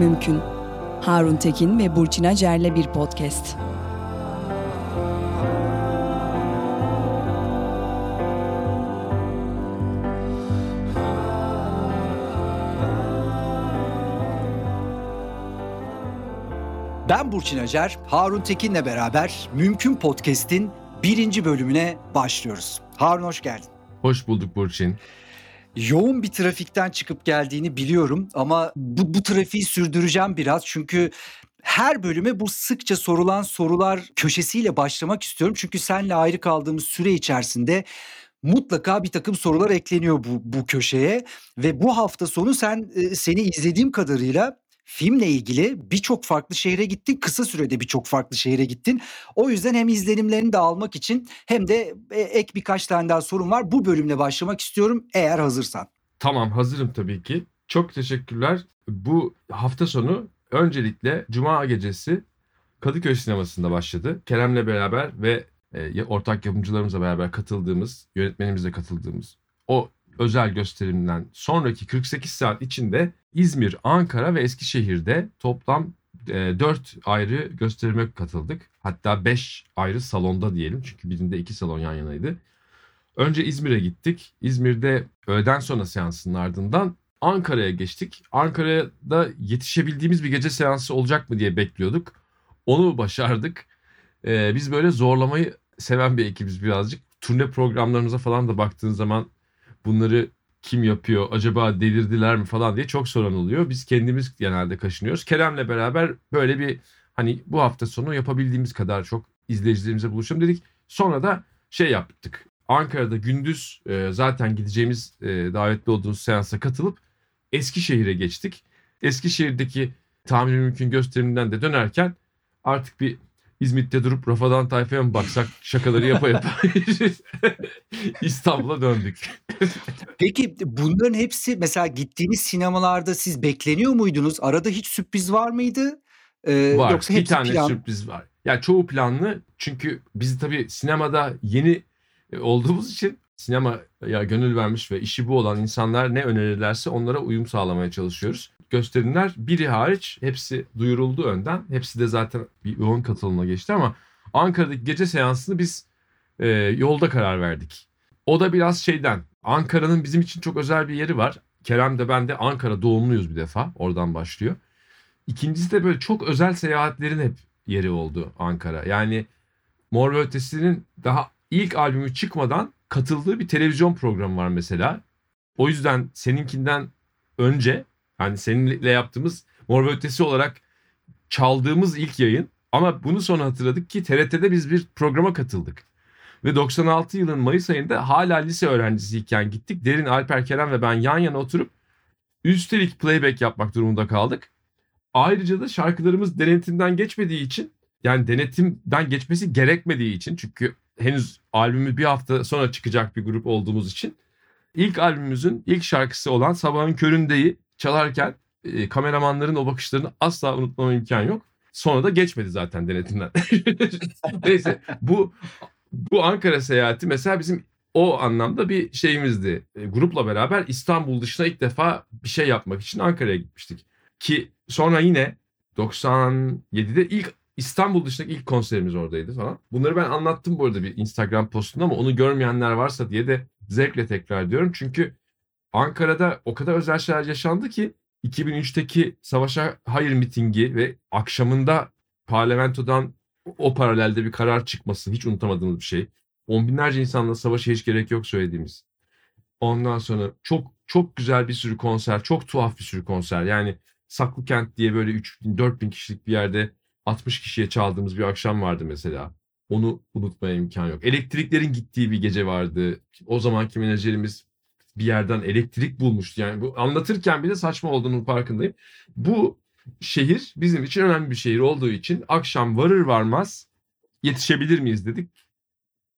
mümkün. Harun Tekin ve Burçin Acer'le bir podcast. Ben Burçin Acer, Harun Tekin'le beraber Mümkün Podcast'in birinci bölümüne başlıyoruz. Harun hoş geldin. Hoş bulduk Burçin. Yoğun bir trafikten çıkıp geldiğini biliyorum ama bu, bu trafiği sürdüreceğim biraz çünkü her bölüme bu sıkça sorulan sorular köşesiyle başlamak istiyorum. Çünkü senle ayrı kaldığımız süre içerisinde mutlaka bir takım sorular ekleniyor bu, bu köşeye ve bu hafta sonu sen e, seni izlediğim kadarıyla filmle ilgili birçok farklı şehre gittin. Kısa sürede birçok farklı şehre gittin. O yüzden hem izlenimlerini de almak için hem de e, ek birkaç tane daha sorun var. Bu bölümle başlamak istiyorum eğer hazırsan. Tamam hazırım tabii ki. Çok teşekkürler. Bu hafta sonu öncelikle Cuma gecesi Kadıköy sinemasında başladı. Kerem'le beraber ve e, ortak yapımcılarımızla beraber katıldığımız, yönetmenimizle katıldığımız o özel gösterimden sonraki 48 saat içinde İzmir, Ankara ve Eskişehir'de toplam e, 4 ayrı gösterime katıldık. Hatta 5 ayrı salonda diyelim çünkü birinde 2 salon yan yanaydı. Önce İzmir'e gittik. İzmir'de öğleden sonra seansının ardından Ankara'ya geçtik. Ankara'da yetişebildiğimiz bir gece seansı olacak mı diye bekliyorduk. Onu başardık. Ee, biz böyle zorlamayı seven bir ekibiz birazcık. Turne programlarımıza falan da baktığın zaman bunları kim yapıyor acaba delirdiler mi falan diye çok soran oluyor. Biz kendimiz genelde kaşınıyoruz. Kerem'le beraber böyle bir hani bu hafta sonu yapabildiğimiz kadar çok izleyicilerimize buluşalım dedik. Sonra da şey yaptık. Ankara'da gündüz e, zaten gideceğimiz e, davetli olduğumuz seansa katılıp Eskişehir'e geçtik. Eskişehir'deki tahmin mümkün gösteriminden de dönerken artık bir İzmit'te durup Rafadan Tayfa'ya mı baksak şakaları yapa yapa İstanbul'a döndük. Peki bunların hepsi mesela gittiğiniz sinemalarda siz bekleniyor muydunuz? Arada hiç sürpriz var mıydı? Ee, var. Yoksa bir tane plan... sürpriz var. Yani çoğu planlı çünkü biz tabii sinemada yeni e, olduğumuz için sinema ya gönül vermiş ve işi bu olan insanlar ne önerirlerse onlara uyum sağlamaya çalışıyoruz. Gösterimler biri hariç hepsi duyuruldu önden. Hepsi de zaten bir yoğun katılımla geçti ama Ankara'daki gece seansını biz e, yolda karar verdik. O da biraz şeyden Ankara'nın bizim için çok özel bir yeri var. Kerem de ben de Ankara doğumluyuz bir defa. Oradan başlıyor. İkincisi de böyle çok özel seyahatlerin hep yeri oldu Ankara. Yani Mor ve Ötesi'nin daha ilk albümü çıkmadan katıldığı bir televizyon programı var mesela. O yüzden seninkinden önce hani seninle yaptığımız Mor ve Ötesi olarak çaldığımız ilk yayın ama bunu sonra hatırladık ki TRT'de biz bir programa katıldık. Ve 96 yılın Mayıs ayında hala lise öğrencisiyken gittik. Derin, Alper, Kerem ve ben yan yana oturup üstelik playback yapmak durumunda kaldık. Ayrıca da şarkılarımız denetimden geçmediği için yani denetimden geçmesi gerekmediği için çünkü henüz albümü bir hafta sonra çıkacak bir grup olduğumuz için ilk albümümüzün ilk şarkısı olan Sabahın Köründe'yi çalarken e, kameramanların o bakışlarını asla unutmama imkan yok. Sonra da geçmedi zaten denetimden. Neyse bu bu Ankara seyahati mesela bizim o anlamda bir şeyimizdi. E, grupla beraber İstanbul dışına ilk defa bir şey yapmak için Ankara'ya gitmiştik. Ki sonra yine 97'de ilk İstanbul dışındaki ilk konserimiz oradaydı falan. Bunları ben anlattım bu arada bir Instagram postunda ama onu görmeyenler varsa diye de zevkle tekrar diyorum. Çünkü Ankara'da o kadar özel şeyler yaşandı ki 2003'teki Savaşa Hayır mitingi ve akşamında parlamentodan o paralelde bir karar çıkması hiç unutamadığımız bir şey. On binlerce insanla savaşa hiç gerek yok söylediğimiz. Ondan sonra çok çok güzel bir sürü konser, çok tuhaf bir sürü konser. Yani Saklı Kent diye böyle 3 bin, 4 bin kişilik bir yerde 60 kişiye çaldığımız bir akşam vardı mesela. Onu unutmaya imkan yok. Elektriklerin gittiği bir gece vardı. O zamanki menajerimiz bir yerden elektrik bulmuştu. Yani bu anlatırken bile saçma olduğunun farkındayım. Bu şehir bizim için önemli bir şehir olduğu için akşam varır varmaz yetişebilir miyiz dedik.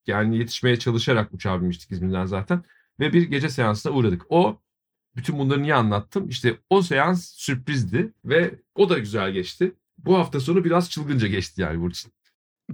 Yani yetişmeye çalışarak uçağa binmiştik İzmir'den zaten. Ve bir gece seansına uğradık. O bütün bunları niye anlattım? İşte o seans sürprizdi ve o da güzel geçti. Bu hafta sonu biraz çılgınca geçti yani Burçin.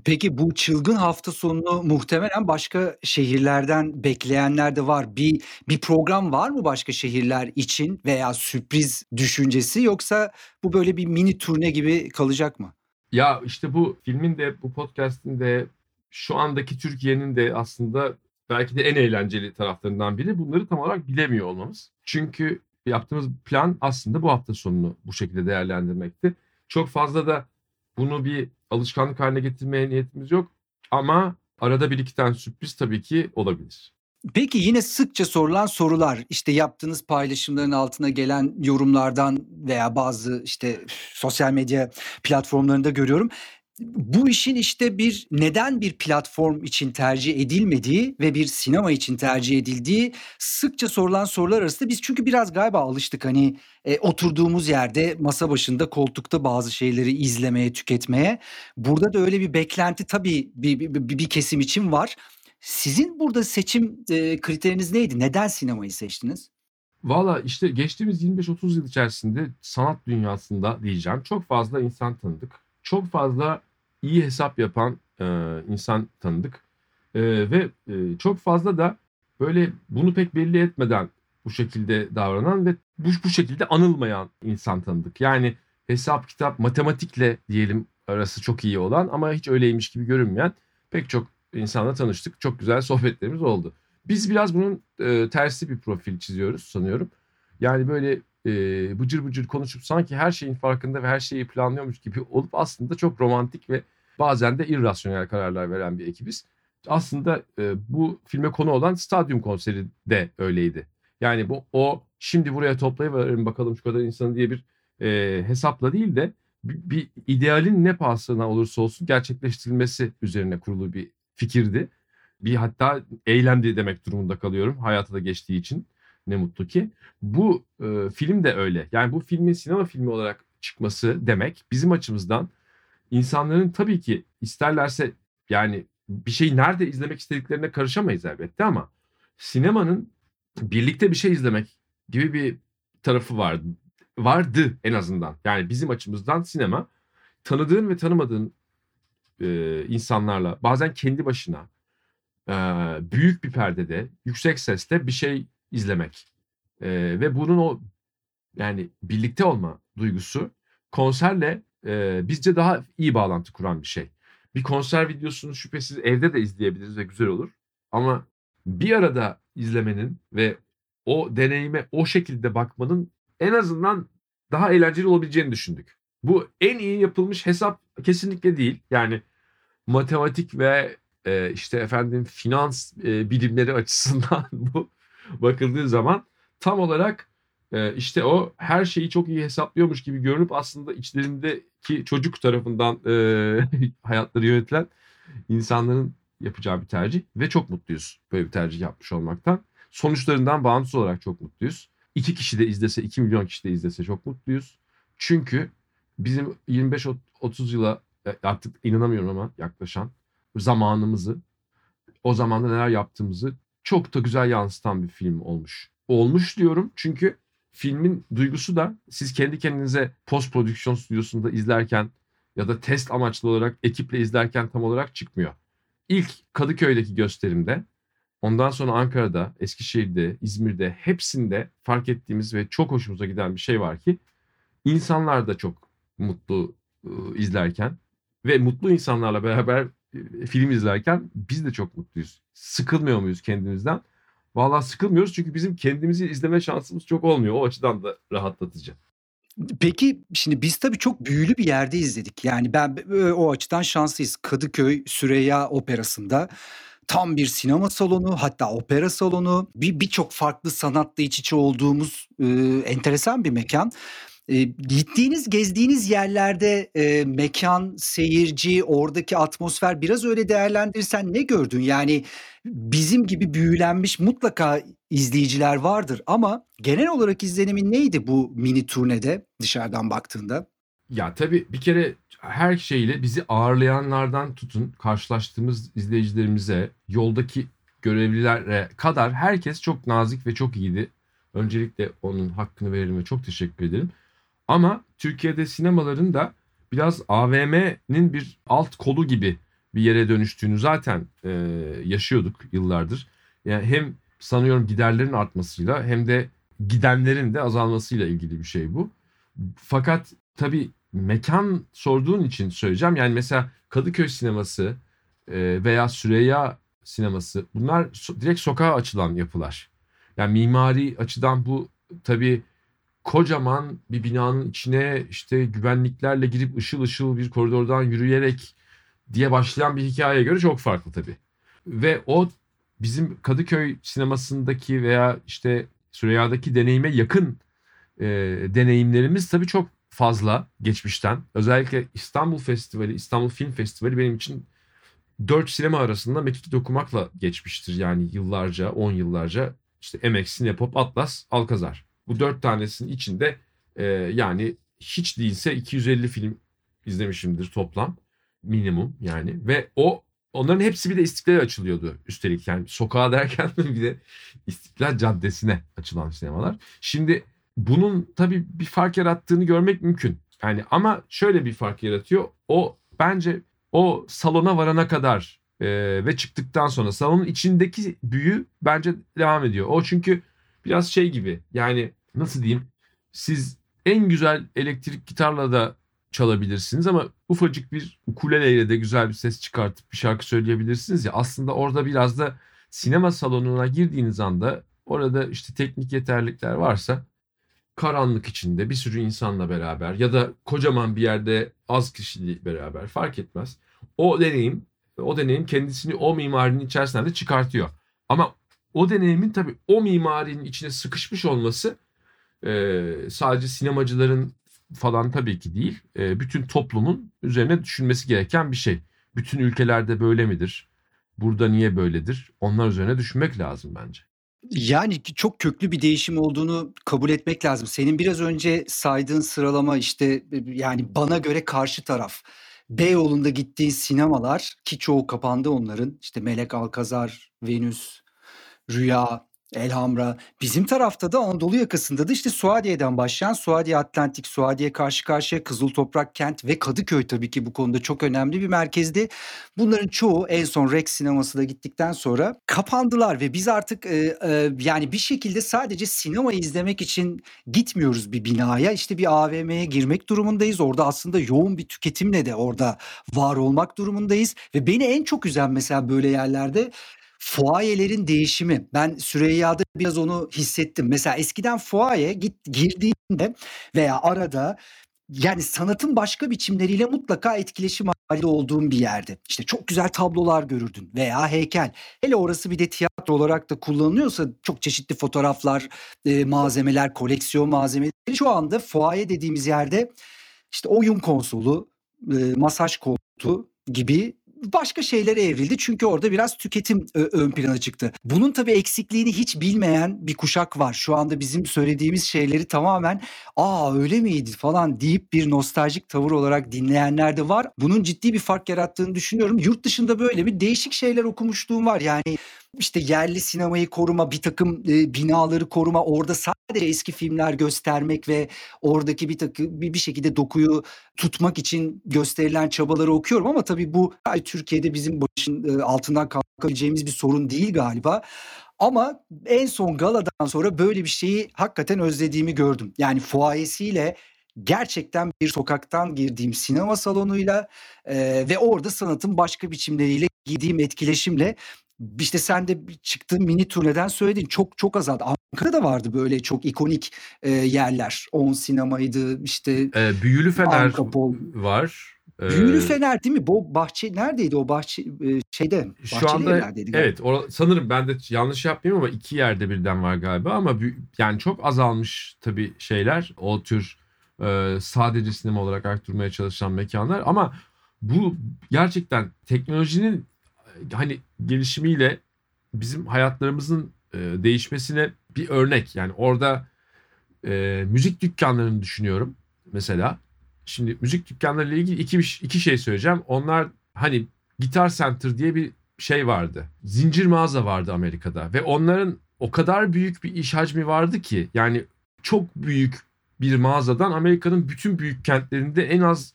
Peki bu çılgın hafta sonunu muhtemelen başka şehirlerden bekleyenler de var. Bir bir program var mı başka şehirler için veya sürpriz düşüncesi yoksa bu böyle bir mini turne gibi kalacak mı? Ya işte bu filmin de bu podcast'in de şu andaki Türkiye'nin de aslında belki de en eğlenceli taraflarından biri bunları tam olarak bilemiyor olmamız. Çünkü yaptığımız plan aslında bu hafta sonunu bu şekilde değerlendirmekti. Çok fazla da bunu bir alışkanlık haline getirmeye niyetimiz yok. Ama arada bir iki tane sürpriz tabii ki olabilir. Peki yine sıkça sorulan sorular işte yaptığınız paylaşımların altına gelen yorumlardan veya bazı işte sosyal medya platformlarında görüyorum bu işin işte bir neden bir platform için tercih edilmediği ve bir sinema için tercih edildiği sıkça sorulan sorular arasında biz çünkü biraz galiba alıştık hani e, oturduğumuz yerde masa başında koltukta bazı şeyleri izlemeye tüketmeye burada da öyle bir beklenti tabii bir, bir, bir, bir kesim için var. Sizin burada seçim e, kriteriniz neydi? Neden sinemayı seçtiniz? Valla işte geçtiğimiz 25-30 yıl içerisinde sanat dünyasında diyeceğim çok fazla insan tanıdık. Çok fazla iyi hesap yapan e, insan tanıdık. E, ve e, çok fazla da böyle bunu pek belli etmeden bu şekilde davranan ve bu, bu şekilde anılmayan insan tanıdık. Yani hesap kitap matematikle diyelim arası çok iyi olan ama hiç öyleymiş gibi görünmeyen pek çok insanla tanıştık. Çok güzel sohbetlerimiz oldu. Biz biraz bunun e, tersi bir profil çiziyoruz sanıyorum. Yani böyle e, bıcır bıcır konuşup sanki her şeyin farkında ve her şeyi planlıyormuş gibi olup aslında çok romantik ve bazen de irrasyonel kararlar veren bir ekibiz. Aslında e, bu filme konu olan stadyum konseri de öyleydi. Yani bu o şimdi buraya toplayıverelim bakalım şu kadar insanı diye bir e, hesapla değil de bir, bir idealin ne pahasına olursa olsun gerçekleştirilmesi üzerine kurulu bir fikirdi. Bir hatta eylemdi demek durumunda kalıyorum hayata da geçtiği için ne mutlu ki. Bu e, film de öyle. Yani bu filmin sinema filmi olarak çıkması demek bizim açımızdan insanların tabii ki isterlerse yani bir şeyi nerede izlemek istediklerine karışamayız elbette ama sinemanın birlikte bir şey izlemek gibi bir tarafı vardı. Vardı en azından. Yani bizim açımızdan sinema tanıdığın ve tanımadığın e, insanlarla bazen kendi başına e, büyük bir perdede yüksek sesle bir şey izlemek e, ve bunun o yani birlikte olma duygusu konserle e, bizce daha iyi bağlantı kuran bir şey. Bir konser videosunu şüphesiz evde de izleyebiliriz ve güzel olur. Ama bir arada izlemenin ve o deneyime o şekilde bakmanın en azından daha eğlenceli olabileceğini düşündük. Bu en iyi yapılmış hesap kesinlikle değil. Yani matematik ve e, işte efendim finans e, bilimleri açısından bu bakıldığı zaman tam olarak e, işte o her şeyi çok iyi hesaplıyormuş gibi görünüp aslında içlerindeki çocuk tarafından e, hayatları yönetilen insanların yapacağı bir tercih ve çok mutluyuz böyle bir tercih yapmış olmaktan. Sonuçlarından bağımsız olarak çok mutluyuz. İki kişi de izlese, iki milyon kişi de izlese çok mutluyuz. Çünkü bizim 25-30 yıla e, artık inanamıyorum ama yaklaşan zamanımızı, o zamanda neler yaptığımızı çok da güzel yansıtan bir film olmuş. Olmuş diyorum çünkü filmin duygusu da siz kendi kendinize post prodüksiyon stüdyosunda izlerken ya da test amaçlı olarak ekiple izlerken tam olarak çıkmıyor. İlk Kadıköy'deki gösterimde ondan sonra Ankara'da, Eskişehir'de, İzmir'de hepsinde fark ettiğimiz ve çok hoşumuza giden bir şey var ki insanlar da çok mutlu ıı, izlerken ve mutlu insanlarla beraber film izlerken biz de çok mutluyuz. Sıkılmıyor muyuz kendimizden? Vallahi sıkılmıyoruz çünkü bizim kendimizi izleme şansımız çok olmuyor. O açıdan da rahatlatıcı. Peki şimdi biz tabii çok büyülü bir yerde izledik. Yani ben o açıdan şanslıyız. Kadıköy Süreyya Operası'nda tam bir sinema salonu hatta opera salonu bir birçok farklı sanatla iç içe olduğumuz e, enteresan bir mekan. E, gittiğiniz, gezdiğiniz yerlerde e, mekan, seyirci, oradaki atmosfer biraz öyle değerlendirirsen ne gördün? Yani bizim gibi büyülenmiş mutlaka izleyiciler vardır ama genel olarak izlenimin neydi bu mini turnede dışarıdan baktığında? Ya tabii bir kere her şeyle bizi ağırlayanlardan tutun karşılaştığımız izleyicilerimize, yoldaki görevlilere kadar herkes çok nazik ve çok iyiydi. Öncelikle onun hakkını verelim ve çok teşekkür ederim. Ama Türkiye'de sinemaların da biraz AVM'nin bir alt kolu gibi bir yere dönüştüğünü zaten e, yaşıyorduk yıllardır. Yani hem sanıyorum giderlerin artmasıyla hem de gidenlerin de azalmasıyla ilgili bir şey bu. Fakat tabii mekan sorduğun için söyleyeceğim. Yani mesela Kadıköy sineması e, veya Süreyya sineması bunlar so- direkt sokağa açılan yapılar. Yani mimari açıdan bu tabii kocaman bir binanın içine işte güvenliklerle girip ışıl ışıl bir koridordan yürüyerek diye başlayan bir hikayeye göre çok farklı tabii. Ve o bizim Kadıköy sinemasındaki veya işte Süreyya'daki deneyime yakın e, deneyimlerimiz tabii çok fazla geçmişten. Özellikle İstanbul Festivali, İstanbul Film Festivali benim için dört sinema arasında mektup okumakla geçmiştir. Yani yıllarca, on yıllarca işte MX, Cinepop, Atlas, Alkazar. Bu dört tanesinin içinde e, yani hiç değilse 250 film izlemişimdir toplam minimum yani ve o onların hepsi bir de İstiklal'e açılıyordu üstelik yani sokağa derken bir de İstiklal Caddesi'ne açılan sinemalar. Şimdi bunun tabii bir fark yarattığını görmek mümkün. Yani ama şöyle bir fark yaratıyor. O bence o salona varana kadar e, ve çıktıktan sonra salonun içindeki büyü bence devam ediyor. O çünkü biraz şey gibi yani nasıl diyeyim siz en güzel elektrik gitarla da çalabilirsiniz ama ufacık bir ukuleleyle de güzel bir ses çıkartıp bir şarkı söyleyebilirsiniz ya aslında orada biraz da sinema salonuna girdiğiniz anda orada işte teknik yeterlikler varsa karanlık içinde bir sürü insanla beraber ya da kocaman bir yerde az kişiyle beraber fark etmez. O deneyim o deneyim kendisini o mimarinin içerisinden de çıkartıyor. Ama o deneyimin tabii o mimarinin içine sıkışmış olması e, sadece sinemacıların falan tabii ki değil. E, bütün toplumun üzerine düşünmesi gereken bir şey. Bütün ülkelerde böyle midir? Burada niye böyledir? Onlar üzerine düşünmek lazım bence. Yani çok köklü bir değişim olduğunu kabul etmek lazım. Senin biraz önce saydığın sıralama işte yani bana göre karşı taraf. Beyoğlu'nda gittiğin sinemalar ki çoğu kapandı onların. İşte Melek Alkazar, Venüs, Rüya, Elhamra. Bizim tarafta da Anadolu yakasında da işte Suadiye'den başlayan Suadiye Atlantik, Suadiye karşı karşıya Kızıl Toprak Kent ve Kadıköy tabii ki bu konuda çok önemli bir merkezdi. Bunların çoğu en son Rex sineması da gittikten sonra kapandılar ve biz artık e, e, yani bir şekilde sadece sinemayı izlemek için gitmiyoruz bir binaya. İşte bir AVM'ye girmek durumundayız. Orada aslında yoğun bir tüketimle de orada var olmak durumundayız ve beni en çok üzen mesela böyle yerlerde fuayelerin değişimi. Ben Süreyya'da biraz onu hissettim. Mesela eskiden fuaye git girdiğinde veya arada yani sanatın başka biçimleriyle mutlaka etkileşim halinde olduğum bir yerde. İşte çok güzel tablolar görürdün veya heykel. Hele orası bir de tiyatro olarak da kullanılıyorsa çok çeşitli fotoğraflar, e, malzemeler, koleksiyon malzemeleri. Şu anda fuaye dediğimiz yerde işte oyun konsolu, e, masaj koltuğu gibi başka şeylere evrildi. Çünkü orada biraz tüketim ön plana çıktı. Bunun tabii eksikliğini hiç bilmeyen bir kuşak var. Şu anda bizim söylediğimiz şeyleri tamamen aa öyle miydi falan deyip bir nostaljik tavır olarak dinleyenler de var. Bunun ciddi bir fark yarattığını düşünüyorum. Yurt dışında böyle bir değişik şeyler okumuşluğum var. Yani işte yerli sinemayı koruma, bir takım e, binaları koruma, orada sadece eski filmler göstermek ve oradaki bir takım bir, bir şekilde dokuyu tutmak için gösterilen çabaları okuyorum ama tabii bu Türkiye'de bizim başın e, altından kalkabileceğimiz bir sorun değil galiba. Ama en son galadan sonra böyle bir şeyi hakikaten özlediğimi gördüm. Yani fuayesiyle gerçekten bir sokaktan girdiğim sinema salonuyla e, ve orada sanatın başka biçimleriyle girdiğim etkileşimle işte sen de çıktığın mini turneden söyledin. Çok çok azaldı. Ankara'da vardı böyle çok ikonik e, yerler. On sinemaydı işte. E, Büyülü Fener Ankapol. var. Büyülü Fener değil mi? Bu bahçe neredeydi o bahçe e, şeyde? Şu anda evet or, sanırım ben de yanlış yapmayayım ama iki yerde birden var galiba ama yani çok azalmış tabii şeyler o tür e, sadece sinema olarak arttırmaya çalışan mekanlar ama bu gerçekten teknolojinin hani gelişimiyle bizim hayatlarımızın e, değişmesine bir örnek. Yani orada e, müzik dükkanlarını düşünüyorum mesela. Şimdi müzik dükkanları ile ilgili iki, iki şey söyleyeceğim. Onlar hani Guitar Center diye bir şey vardı. Zincir mağaza vardı Amerika'da ve onların o kadar büyük bir iş hacmi vardı ki yani çok büyük bir mağazadan Amerika'nın bütün büyük kentlerinde en az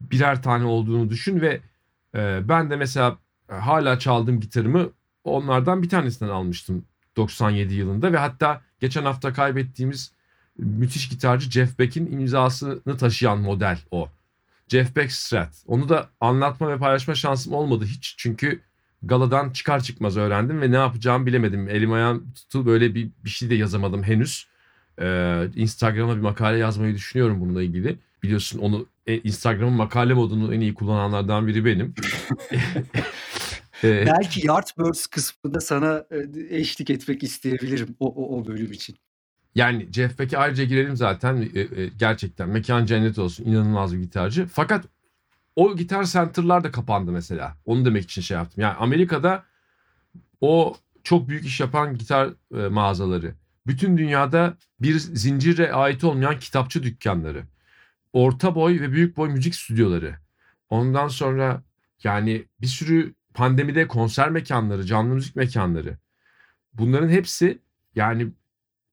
birer tane olduğunu düşün ve Ee, ben de mesela hala çaldığım gitarımı onlardan bir tanesinden almıştım 97 yılında ve hatta geçen hafta kaybettiğimiz müthiş gitarcı Jeff Beck'in imzasını taşıyan model o. Jeff Beck Strat. Onu da anlatma ve paylaşma şansım olmadı hiç. Çünkü galadan çıkar çıkmaz öğrendim ve ne yapacağımı bilemedim. Elim ayağım tutu böyle bir, bir şey de yazamadım henüz. Ee, Instagram'a bir makale yazmayı düşünüyorum bununla ilgili. Biliyorsun onu e, Instagram'ın makale modunu en iyi kullananlardan biri benim. ee, Belki Yardbirds kısmında sana e, eşlik etmek isteyebilirim o, o, o bölüm için. Yani Jeff Beck'e ayrıca girelim zaten. E, e, gerçekten mekan cennet olsun. inanılmaz bir gitarcı. Fakat o gitar center'lar da kapandı mesela. Onu demek için şey yaptım. Yani Amerika'da o çok büyük iş yapan gitar e, mağazaları. Bütün dünyada bir zincire ait olmayan kitapçı dükkanları. Orta boy ve büyük boy müzik stüdyoları. Ondan sonra yani bir sürü pandemide konser mekanları, canlı müzik mekanları. Bunların hepsi yani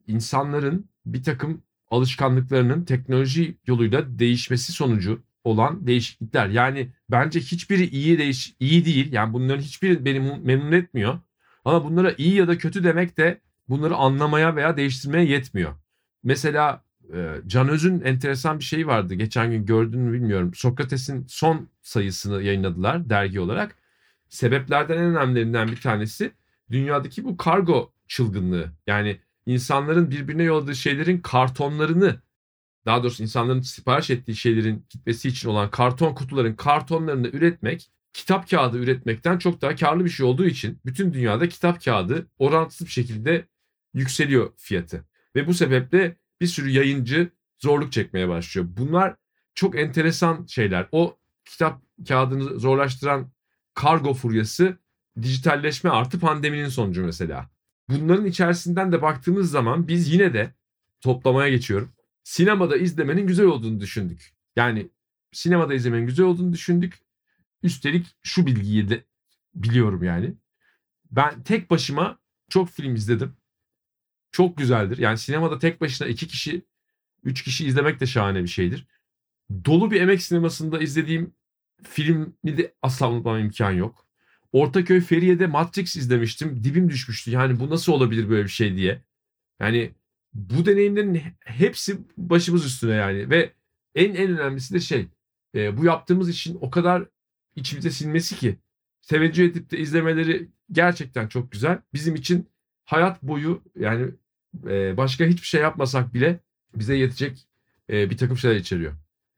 insanların bir takım alışkanlıklarının teknoloji yoluyla değişmesi sonucu olan değişiklikler. Yani bence hiçbiri iyi değiş iyi değil. Yani bunların hiçbiri beni memnun etmiyor. Ama bunlara iyi ya da kötü demek de bunları anlamaya veya değiştirmeye yetmiyor. Mesela e, Can Öz'ün enteresan bir şeyi vardı. Geçen gün gördün mü bilmiyorum. Sokrates'in son sayısını yayınladılar dergi olarak. Sebeplerden en önemlilerinden bir tanesi dünyadaki bu kargo çılgınlığı. Yani insanların birbirine yolladığı şeylerin kartonlarını daha doğrusu insanların sipariş ettiği şeylerin gitmesi için olan karton kutuların kartonlarını üretmek kitap kağıdı üretmekten çok daha karlı bir şey olduğu için bütün dünyada kitap kağıdı orantısız bir şekilde yükseliyor fiyatı. Ve bu sebeple bir sürü yayıncı zorluk çekmeye başlıyor. Bunlar çok enteresan şeyler. O kitap kağıdını zorlaştıran kargo furyası dijitalleşme artı pandeminin sonucu mesela. Bunların içerisinden de baktığımız zaman biz yine de toplamaya geçiyorum. Sinemada izlemenin güzel olduğunu düşündük. Yani sinemada izlemenin güzel olduğunu düşündük. Üstelik şu bilgiyi de biliyorum yani. Ben tek başıma çok film izledim. Çok güzeldir. Yani sinemada tek başına iki kişi, üç kişi izlemek de şahane bir şeydir. Dolu bir emek sinemasında izlediğim filmi de asla unutmam imkan yok. Ortaköy Feriye'de Matrix izlemiştim. Dibim düşmüştü. Yani bu nasıl olabilir böyle bir şey diye. Yani bu deneyimlerin hepsi başımız üstüne yani. Ve en en önemlisi de şey. E, bu yaptığımız için o kadar içimize sinmesi ki. Teveccüh edip de izlemeleri gerçekten çok güzel. Bizim için hayat boyu yani e, başka hiçbir şey yapmasak bile bize yetecek e, bir takım şeyler içeriyor.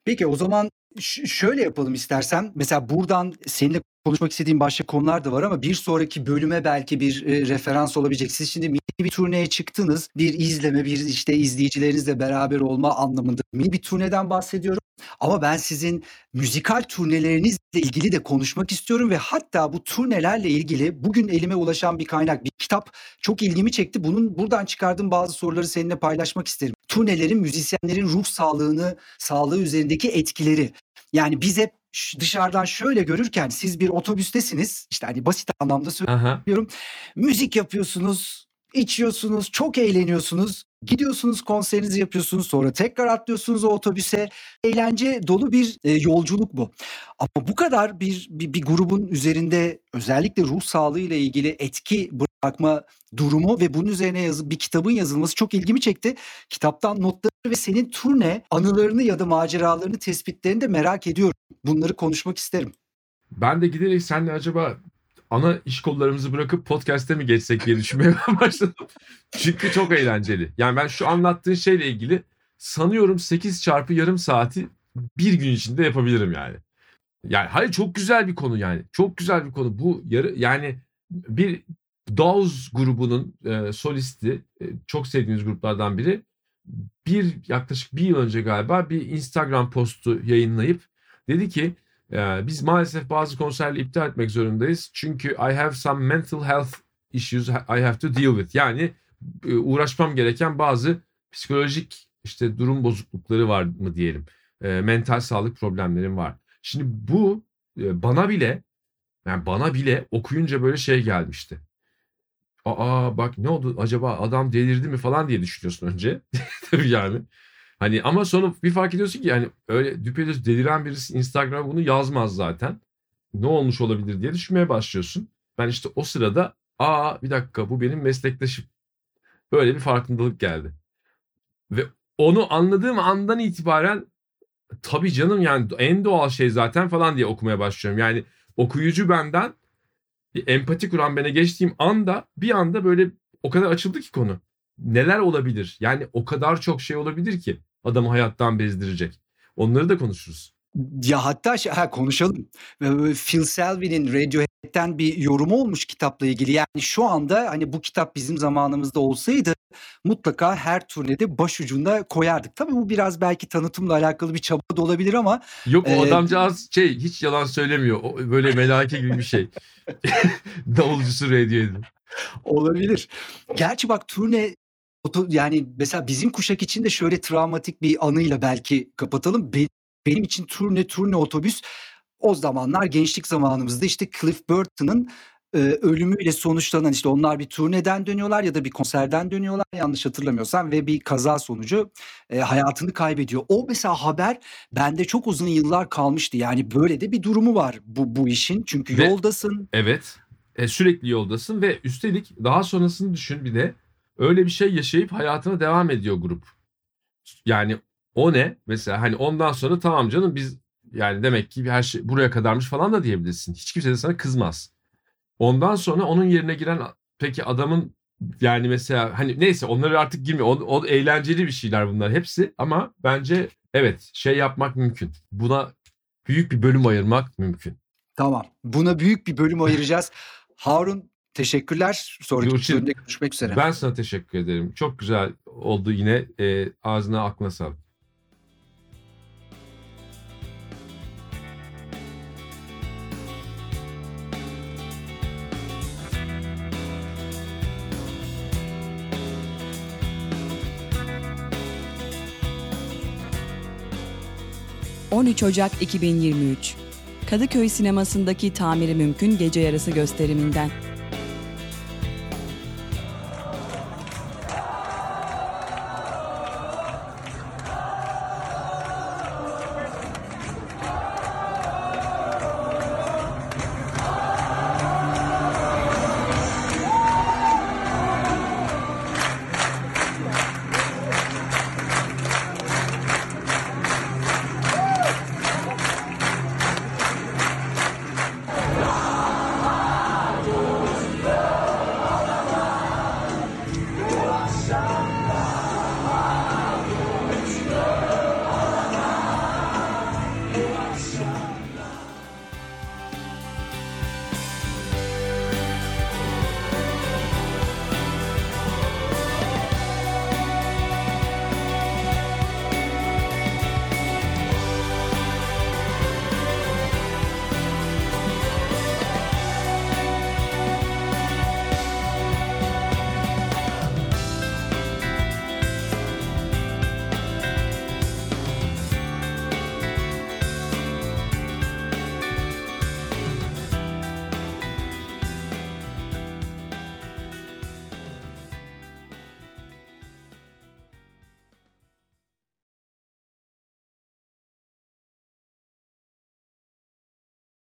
Peki o zaman şöyle yapalım istersen. Mesela buradan seninle konuşmak istediğim başka konular da var ama bir sonraki bölüme belki bir e, referans olabilecek. Siz şimdi mini bir turneye çıktınız. Bir izleme, bir işte izleyicilerinizle beraber olma anlamında mini bir turneden bahsediyorum. Ama ben sizin müzikal turnelerinizle ilgili de konuşmak istiyorum ve hatta bu turnelerle ilgili bugün elime ulaşan bir kaynak, bir kitap çok ilgimi çekti. Bunun buradan çıkardığım bazı soruları seninle paylaşmak isterim. Turnelerin müzisyenlerin ruh sağlığını, sağlığı üzerindeki etkileri. Yani biz hep dışarıdan şöyle görürken siz bir otobüstesiniz. İşte hani basit anlamda söylüyorum. Aha. Müzik yapıyorsunuz, içiyorsunuz, çok eğleniyorsunuz. Gidiyorsunuz konserinizi yapıyorsunuz sonra tekrar atlıyorsunuz o otobüse. Eğlence dolu bir e, yolculuk bu. Ama bu kadar bir, bir bir grubun üzerinde özellikle ruh sağlığı ile ilgili etki bırakma durumu ve bunun üzerine yazı, bir kitabın yazılması çok ilgimi çekti. Kitaptan notları ve senin turne anılarını ya da maceralarını tespitlerini de merak ediyorum. Bunları konuşmak isterim. Ben de giderek seninle acaba ana iş kollarımızı bırakıp podcast'te mi geçsek diye düşünmeye başladım. Çünkü çok eğlenceli. Yani ben şu anlattığın şeyle ilgili sanıyorum 8 çarpı yarım saati bir gün içinde yapabilirim yani. Yani hayır çok güzel bir konu yani. Çok güzel bir konu. Bu yarı yani bir Dawes grubunun e, solisti e, çok sevdiğimiz gruplardan biri bir yaklaşık bir yıl önce galiba bir Instagram postu yayınlayıp dedi ki ee, biz maalesef bazı konserleri iptal etmek zorundayız. Çünkü I have some mental health issues I have to deal with. Yani e, uğraşmam gereken bazı psikolojik işte durum bozuklukları var mı diyelim. E, mental sağlık problemlerim var. Şimdi bu e, bana bile yani bana bile okuyunca böyle şey gelmişti. Aa bak ne oldu acaba adam delirdi mi falan diye düşünüyorsun önce. Tabii yani. Hani ama sonra bir fark ediyorsun ki yani öyle düpedüz deliren birisi Instagram bunu yazmaz zaten. ne olmuş olabilir diye düşünmeye başlıyorsun. Ben işte o sırada aa bir dakika bu benim meslektaşım. Böyle bir farkındalık geldi. Ve onu anladığım andan itibaren tabii canım yani en doğal şey zaten falan diye okumaya başlıyorum. Yani okuyucu benden empati kuran bana geçtiğim anda bir anda böyle o kadar açıldı ki konu. Neler olabilir? Yani o kadar çok şey olabilir ki adamı hayattan bezdirecek. Onları da konuşuruz. Ya hatta şey, ha, konuşalım. Phil Selby'nin Radiohead'den bir yorumu olmuş kitapla ilgili. Yani şu anda hani bu kitap bizim zamanımızda olsaydı mutlaka her turnede başucunda koyardık. Tabii bu biraz belki tanıtımla alakalı bir çaba da olabilir ama. Yok o e, adamcağız şey hiç yalan söylemiyor. O, böyle melake gibi bir şey. Davulcusu Radiohead'in. Olabilir. Gerçi bak turne yani mesela bizim kuşak için de şöyle travmatik bir anıyla belki kapatalım. Benim için turne turne otobüs o zamanlar gençlik zamanımızda işte Cliff Burton'ın e, ölümüyle sonuçlanan işte onlar bir turneden dönüyorlar ya da bir konserden dönüyorlar yanlış hatırlamıyorsam ve bir kaza sonucu e, hayatını kaybediyor. O mesela haber bende çok uzun yıllar kalmıştı. Yani böyle de bir durumu var bu bu işin. Çünkü ve, yoldasın. Evet. E, sürekli yoldasın ve üstelik daha sonrasını düşün bir de öyle bir şey yaşayıp hayatına devam ediyor grup. Yani o ne? Mesela hani ondan sonra tamam canım biz yani demek ki her şey buraya kadarmış falan da diyebilirsin. Hiç kimse de sana kızmaz. Ondan sonra onun yerine giren peki adamın yani mesela hani neyse onları artık girmiyor. O, o eğlenceli bir şeyler bunlar hepsi ama bence evet şey yapmak mümkün. Buna büyük bir bölüm ayırmak mümkün. Tamam. Buna büyük bir bölüm ayıracağız. Harun teşekkürler. Sonraki bölümde görüşmek üzere. Ben sana teşekkür ederim. Çok güzel oldu yine. E, ağzına aklına sağlık. 13 Ocak 2023 Kadıköy sinemasındaki tamiri mümkün gece yarısı gösteriminden.